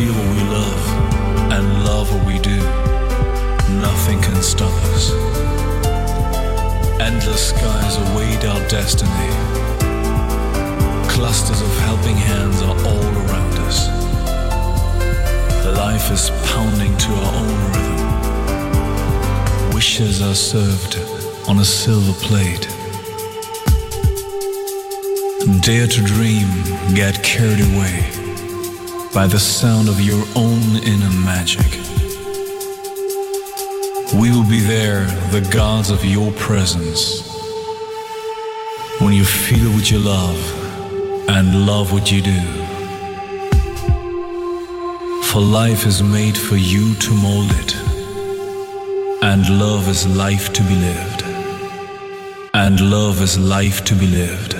Feel what we love and love what we do, nothing can stop us. Endless skies await our destiny. Clusters of helping hands are all around us. Life is pounding to our own rhythm. Wishes are served on a silver plate. Dare to dream, get carried away by the sound of your own inner magic. We will be there, the gods of your presence. When you feel what you love and love what you do. For life is made for you to mold it. And love is life to be lived. And love is life to be lived.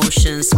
Emotions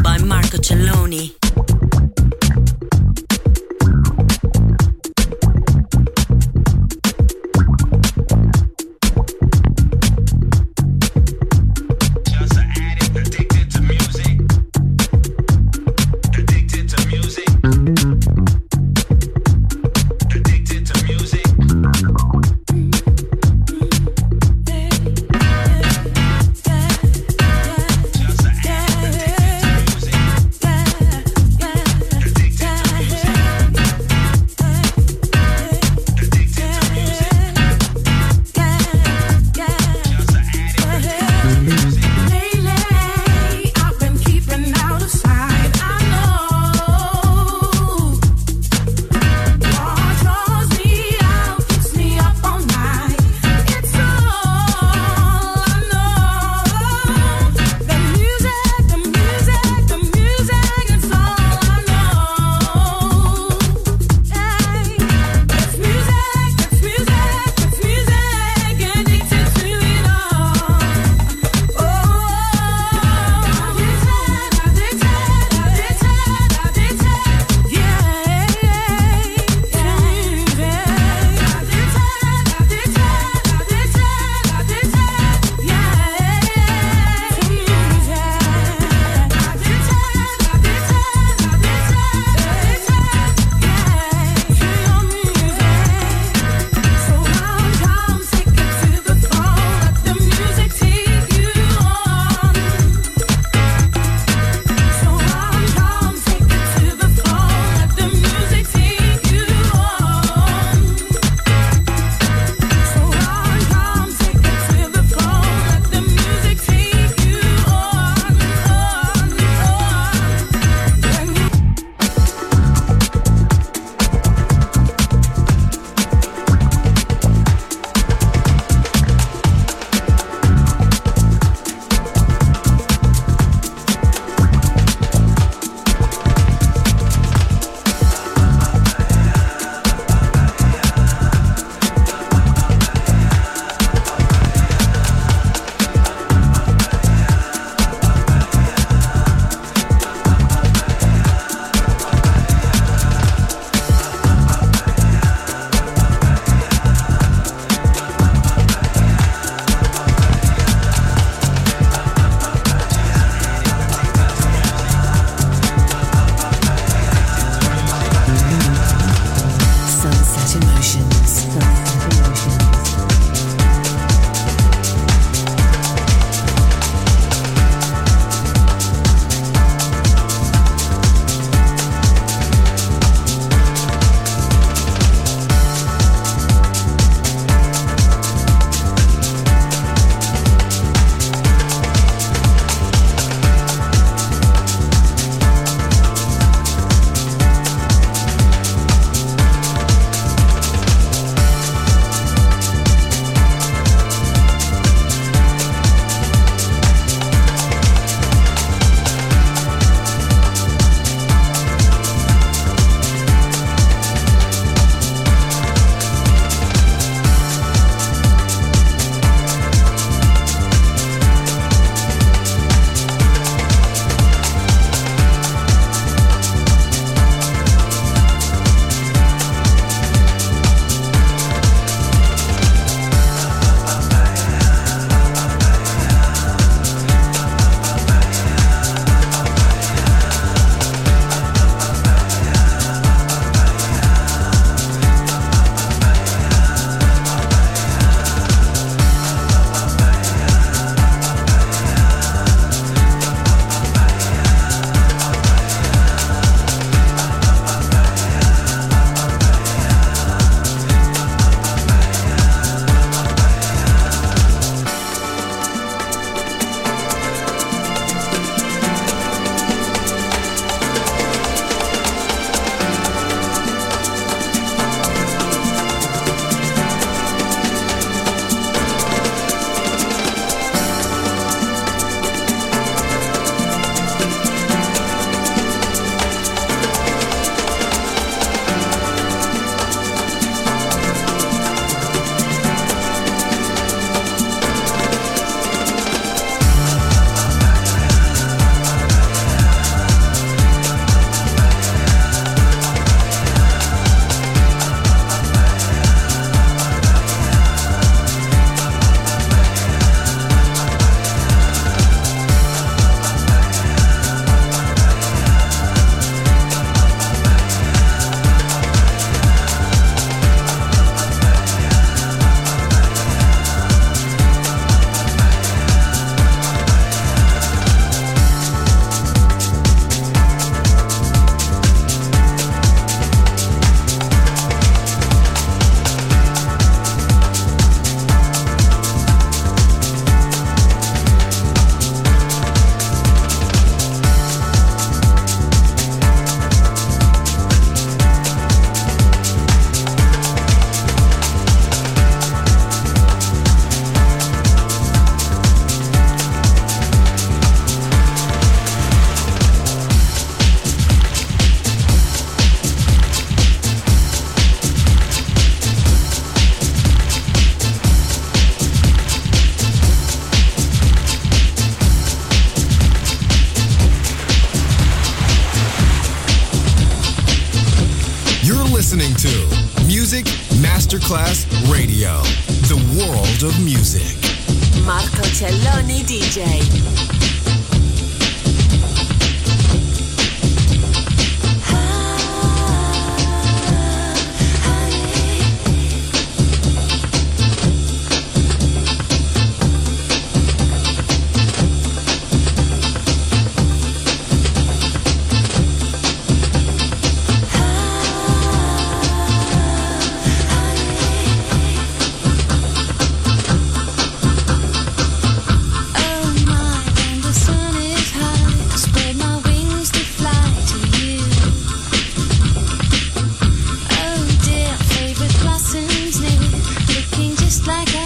like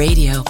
Radio.